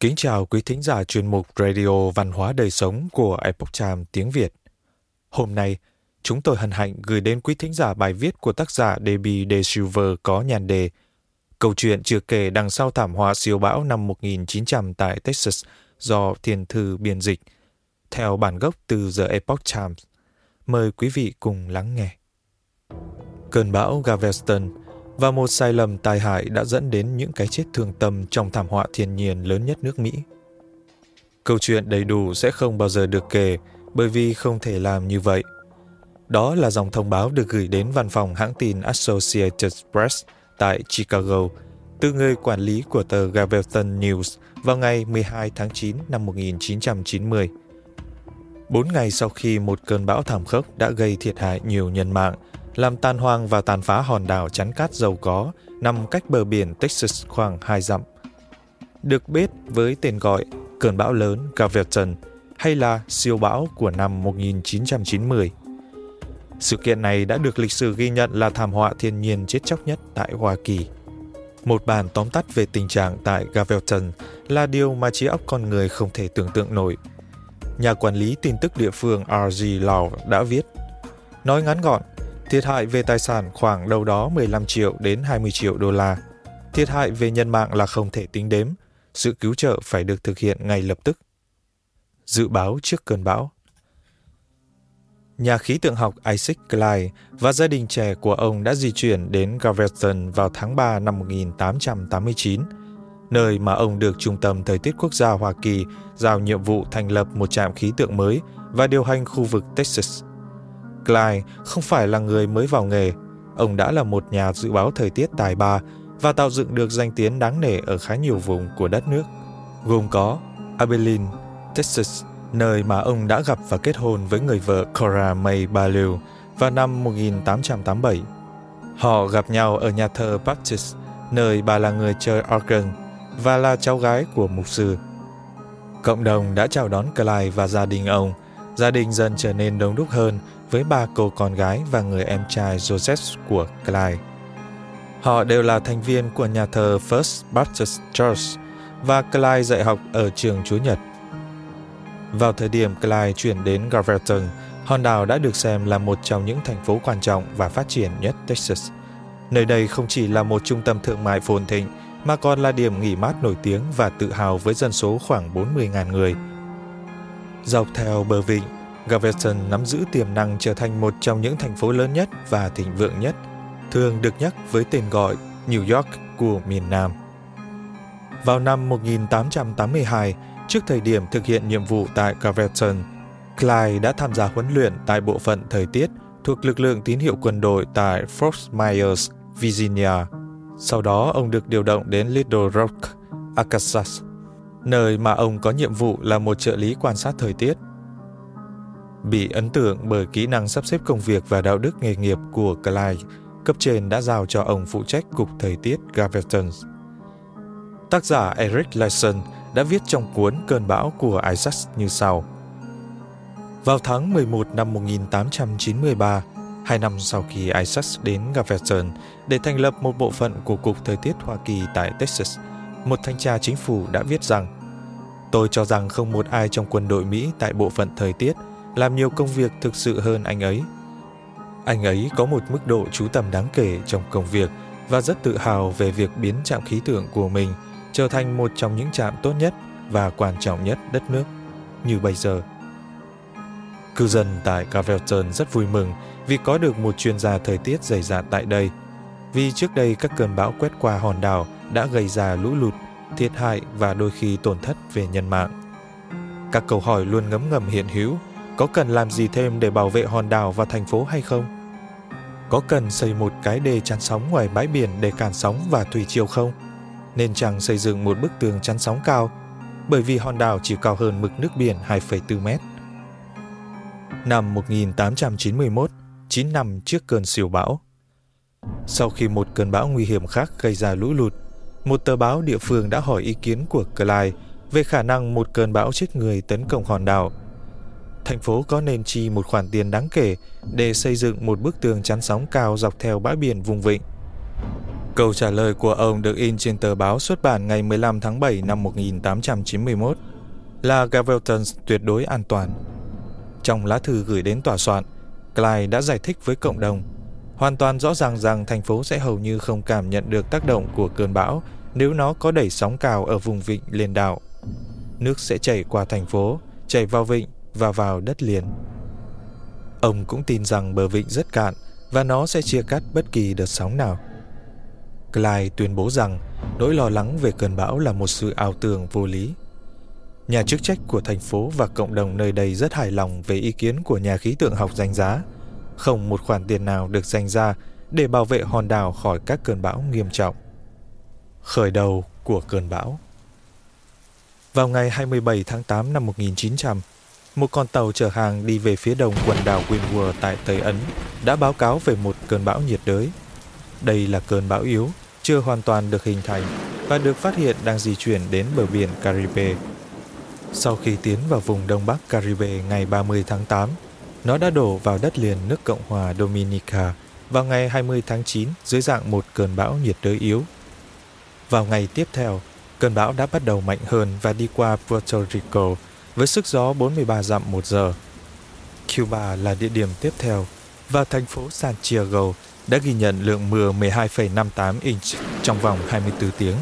Kính chào quý thính giả chuyên mục Radio Văn hóa Đời Sống của Epoch Times tiếng Việt. Hôm nay, chúng tôi hân hạnh gửi đến quý thính giả bài viết của tác giả Debbie De Silver có nhàn đề Câu chuyện chưa kể đằng sau thảm họa siêu bão năm 1900 tại Texas do thiên thư biên dịch, theo bản gốc từ The Epoch Times. Mời quý vị cùng lắng nghe. Cơn bão Galveston và một sai lầm tai hại đã dẫn đến những cái chết thương tâm trong thảm họa thiên nhiên lớn nhất nước Mỹ. Câu chuyện đầy đủ sẽ không bao giờ được kể bởi vì không thể làm như vậy. Đó là dòng thông báo được gửi đến văn phòng hãng tin Associated Press tại Chicago từ người quản lý của tờ Galveston News vào ngày 12 tháng 9 năm 1990. Bốn ngày sau khi một cơn bão thảm khốc đã gây thiệt hại nhiều nhân mạng làm tan hoang và tàn phá hòn đảo chắn cát giàu có nằm cách bờ biển Texas khoảng 2 dặm. Được biết với tên gọi cơn bão lớn Galveston hay là siêu bão của năm 1990. Sự kiện này đã được lịch sử ghi nhận là thảm họa thiên nhiên chết chóc nhất tại Hoa Kỳ. Một bản tóm tắt về tình trạng tại Galveston là điều mà trí óc con người không thể tưởng tượng nổi. Nhà quản lý tin tức địa phương R.G. Lau đã viết Nói ngắn gọn, Thiệt hại về tài sản khoảng đâu đó 15 triệu đến 20 triệu đô la. Thiệt hại về nhân mạng là không thể tính đếm. Sự cứu trợ phải được thực hiện ngay lập tức. Dự báo trước cơn bão Nhà khí tượng học Isaac Clyde và gia đình trẻ của ông đã di chuyển đến Galveston vào tháng 3 năm 1889, nơi mà ông được Trung tâm Thời tiết Quốc gia Hoa Kỳ giao nhiệm vụ thành lập một trạm khí tượng mới và điều hành khu vực Texas. Clyde không phải là người mới vào nghề, ông đã là một nhà dự báo thời tiết tài ba và tạo dựng được danh tiếng đáng nể ở khá nhiều vùng của đất nước, gồm có Abilene, Texas, nơi mà ông đã gặp và kết hôn với người vợ Cora May Ballou vào năm 1887. Họ gặp nhau ở nhà thờ Baptist, nơi bà là người chơi organ và là cháu gái của mục sư. Cộng đồng đã chào đón Clyde và gia đình ông. Gia đình dần trở nên đông đúc hơn với ba cô con gái và người em trai Joseph của Clyde. Họ đều là thành viên của nhà thờ First Baptist Church và Clyde dạy học ở trường Chúa Nhật. Vào thời điểm Clyde chuyển đến Galveston, hòn đảo đã được xem là một trong những thành phố quan trọng và phát triển nhất Texas. Nơi đây không chỉ là một trung tâm thương mại phồn thịnh, mà còn là điểm nghỉ mát nổi tiếng và tự hào với dân số khoảng 40.000 người. Dọc theo bờ vịnh, Galveston nắm giữ tiềm năng trở thành một trong những thành phố lớn nhất và thịnh vượng nhất, thường được nhắc với tên gọi New York của miền Nam. Vào năm 1882, trước thời điểm thực hiện nhiệm vụ tại Galveston, Clyde đã tham gia huấn luyện tại bộ phận thời tiết thuộc lực lượng tín hiệu quân đội tại Fort Myers, Virginia. Sau đó, ông được điều động đến Little Rock, Arkansas, nơi mà ông có nhiệm vụ là một trợ lý quan sát thời tiết Bị ấn tượng bởi kỹ năng sắp xếp công việc và đạo đức nghề nghiệp của Clyde, cấp trên đã giao cho ông phụ trách cục thời tiết Gaverton. Tác giả Eric Larson đã viết trong cuốn Cơn bão của Isaac như sau. Vào tháng 11 năm 1893, hai năm sau khi Isaac đến Gaverton để thành lập một bộ phận của Cục Thời tiết Hoa Kỳ tại Texas, một thanh tra chính phủ đã viết rằng Tôi cho rằng không một ai trong quân đội Mỹ tại bộ phận thời tiết làm nhiều công việc thực sự hơn anh ấy. Anh ấy có một mức độ chú tâm đáng kể trong công việc và rất tự hào về việc biến trạm khí tượng của mình trở thành một trong những trạm tốt nhất và quan trọng nhất đất nước như bây giờ. Cư dân tại Galveston rất vui mừng vì có được một chuyên gia thời tiết dày dạn tại đây. Vì trước đây các cơn bão quét qua hòn đảo đã gây ra lũ lụt, thiệt hại và đôi khi tổn thất về nhân mạng. Các câu hỏi luôn ngấm ngầm hiện hữu có cần làm gì thêm để bảo vệ hòn đảo và thành phố hay không? Có cần xây một cái đê chắn sóng ngoài bãi biển để cản sóng và thủy triều không? Nên chẳng xây dựng một bức tường chắn sóng cao, bởi vì hòn đảo chỉ cao hơn mực nước biển 2,4 mét. Năm 1891, 9 năm trước cơn siêu bão. Sau khi một cơn bão nguy hiểm khác gây ra lũ lụt, một tờ báo địa phương đã hỏi ý kiến của Clyde về khả năng một cơn bão chết người tấn công hòn đảo thành phố có nên chi một khoản tiền đáng kể để xây dựng một bức tường chắn sóng cao dọc theo bãi biển vùng vịnh. Câu trả lời của ông được in trên tờ báo xuất bản ngày 15 tháng 7 năm 1891 là Gavelton tuyệt đối an toàn. Trong lá thư gửi đến tòa soạn, Clyde đã giải thích với cộng đồng hoàn toàn rõ ràng rằng thành phố sẽ hầu như không cảm nhận được tác động của cơn bão nếu nó có đẩy sóng cao ở vùng vịnh liền đảo. Nước sẽ chảy qua thành phố, chảy vào vịnh và vào đất liền. Ông cũng tin rằng bờ vịnh rất cạn và nó sẽ chia cắt bất kỳ đợt sóng nào. Clyde tuyên bố rằng nỗi lo lắng về cơn bão là một sự ảo tưởng vô lý. Nhà chức trách của thành phố và cộng đồng nơi đây rất hài lòng về ý kiến của nhà khí tượng học danh giá. Không một khoản tiền nào được dành ra để bảo vệ hòn đảo khỏi các cơn bão nghiêm trọng. Khởi đầu của cơn bão Vào ngày 27 tháng 8 năm 1900, một con tàu chở hàng đi về phía đông quần đảo Windward tại Tây Ấn đã báo cáo về một cơn bão nhiệt đới. Đây là cơn bão yếu, chưa hoàn toàn được hình thành và được phát hiện đang di chuyển đến bờ biển Caribe. Sau khi tiến vào vùng Đông Bắc Caribe ngày 30 tháng 8, nó đã đổ vào đất liền nước Cộng hòa Dominica vào ngày 20 tháng 9 dưới dạng một cơn bão nhiệt đới yếu. Vào ngày tiếp theo, cơn bão đã bắt đầu mạnh hơn và đi qua Puerto Rico với sức gió 43 dặm một giờ. Cuba là địa điểm tiếp theo và thành phố Santiago đã ghi nhận lượng mưa 12,58 inch trong vòng 24 tiếng.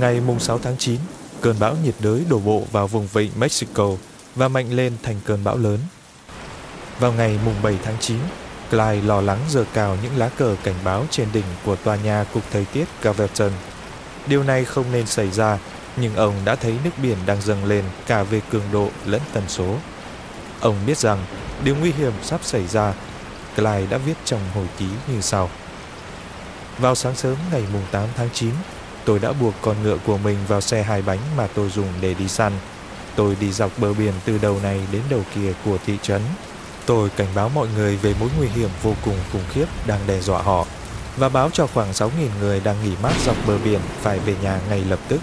Ngày 6 tháng 9, cơn bão nhiệt đới đổ bộ vào vùng vịnh Mexico và mạnh lên thành cơn bão lớn. Vào ngày 7 tháng 9, Clyde lo lắng giơ cao những lá cờ cảnh báo trên đỉnh của tòa nhà Cục Thời tiết Gavelton. Điều này không nên xảy ra, nhưng ông đã thấy nước biển đang dâng lên cả về cường độ lẫn tần số. Ông biết rằng điều nguy hiểm sắp xảy ra. Clyde đã viết trong hồi ký như sau. Vào sáng sớm ngày 8 tháng 9, tôi đã buộc con ngựa của mình vào xe hai bánh mà tôi dùng để đi săn. Tôi đi dọc bờ biển từ đầu này đến đầu kia của thị trấn Tôi cảnh báo mọi người về mối nguy hiểm vô cùng khủng khiếp đang đe dọa họ và báo cho khoảng 6.000 người đang nghỉ mát dọc bờ biển phải về nhà ngay lập tức.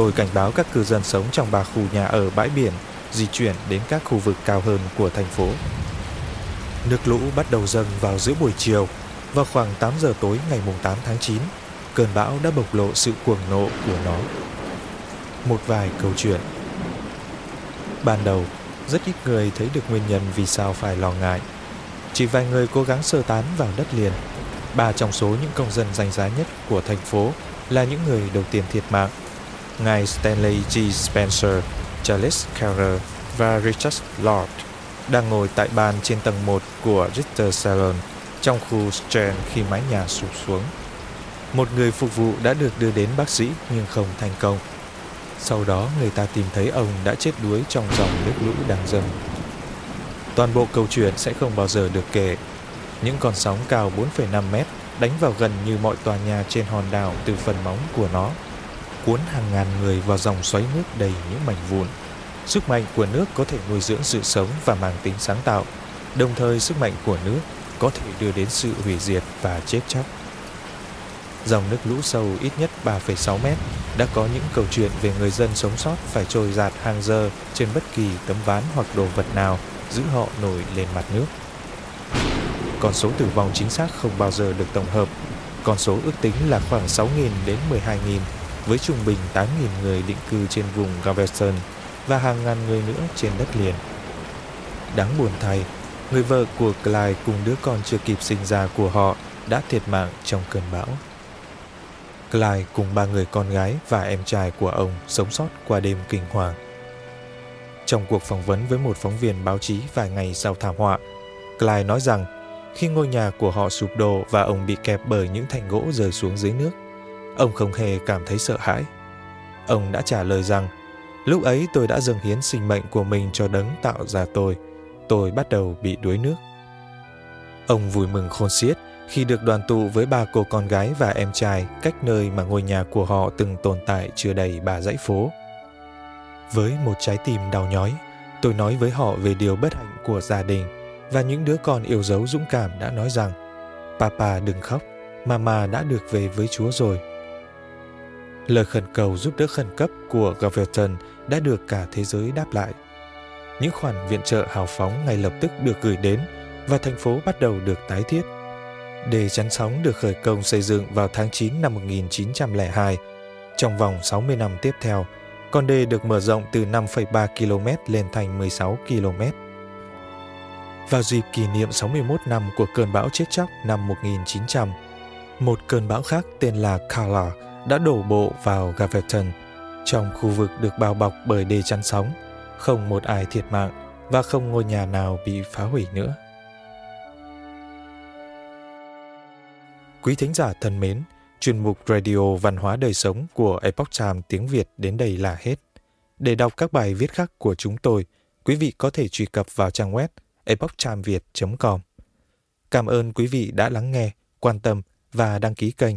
Tôi cảnh báo các cư dân sống trong ba khu nhà ở bãi biển di chuyển đến các khu vực cao hơn của thành phố. Nước lũ bắt đầu dâng vào giữa buổi chiều. Vào khoảng 8 giờ tối ngày 8 tháng 9, cơn bão đã bộc lộ sự cuồng nộ của nó. Một vài câu chuyện Ban đầu, rất ít người thấy được nguyên nhân vì sao phải lo ngại. Chỉ vài người cố gắng sơ tán vào đất liền. Ba trong số những công dân danh giá nhất của thành phố là những người đầu tiên thiệt mạng. Ngài Stanley G. Spencer, Charles Carrer và Richard Lord đang ngồi tại bàn trên tầng 1 của Richter Salon trong khu Strand khi mái nhà sụp xuống. Một người phục vụ đã được đưa đến bác sĩ nhưng không thành công sau đó người ta tìm thấy ông đã chết đuối trong dòng nước lũ đang dâng. Toàn bộ câu chuyện sẽ không bao giờ được kể. Những con sóng cao 4,5 mét đánh vào gần như mọi tòa nhà trên hòn đảo từ phần móng của nó, cuốn hàng ngàn người vào dòng xoáy nước đầy những mảnh vụn. Sức mạnh của nước có thể nuôi dưỡng sự sống và mang tính sáng tạo, đồng thời sức mạnh của nước có thể đưa đến sự hủy diệt và chết chóc. Dòng nước lũ sâu ít nhất 3,6 mét đã có những câu chuyện về người dân sống sót phải trôi giạt hàng giờ trên bất kỳ tấm ván hoặc đồ vật nào giữ họ nổi lên mặt nước. Con số tử vong chính xác không bao giờ được tổng hợp. Con số ước tính là khoảng 6.000 đến 12.000 với trung bình 8.000 người định cư trên vùng Galveston và hàng ngàn người nữa trên đất liền. Đáng buồn thay, người vợ của Clyde cùng đứa con chưa kịp sinh ra của họ đã thiệt mạng trong cơn bão. Clyde cùng ba người con gái và em trai của ông sống sót qua đêm kinh hoàng. Trong cuộc phỏng vấn với một phóng viên báo chí vài ngày sau thảm họa, Clyde nói rằng khi ngôi nhà của họ sụp đổ và ông bị kẹp bởi những thành gỗ rơi xuống dưới nước, ông không hề cảm thấy sợ hãi. Ông đã trả lời rằng, lúc ấy tôi đã dâng hiến sinh mệnh của mình cho đấng tạo ra tôi. Tôi bắt đầu bị đuối nước. Ông vui mừng khôn xiết khi được đoàn tụ với ba cô con gái và em trai cách nơi mà ngôi nhà của họ từng tồn tại chưa đầy ba dãy phố. Với một trái tim đau nhói, tôi nói với họ về điều bất hạnh của gia đình và những đứa con yêu dấu dũng cảm đã nói rằng Papa đừng khóc, Mama đã được về với Chúa rồi. Lời khẩn cầu giúp đỡ khẩn cấp của Gavelton đã được cả thế giới đáp lại. Những khoản viện trợ hào phóng ngay lập tức được gửi đến và thành phố bắt đầu được tái thiết Đê chắn sóng được khởi công xây dựng vào tháng 9 năm 1902. Trong vòng 60 năm tiếp theo, con đê được mở rộng từ 5,3 km lên thành 16 km. Vào dịp kỷ niệm 61 năm của cơn bão chết chóc năm 1900, một cơn bão khác tên là Carla đã đổ bộ vào Gaverton. Trong khu vực được bao bọc bởi đê chắn sóng, không một ai thiệt mạng và không ngôi nhà nào bị phá hủy nữa. Quý thính giả thân mến, chuyên mục Radio Văn hóa Đời Sống của Epoch Times tiếng Việt đến đây là hết. Để đọc các bài viết khác của chúng tôi, quý vị có thể truy cập vào trang web epochtimesviet.com. Cảm ơn quý vị đã lắng nghe, quan tâm và đăng ký kênh.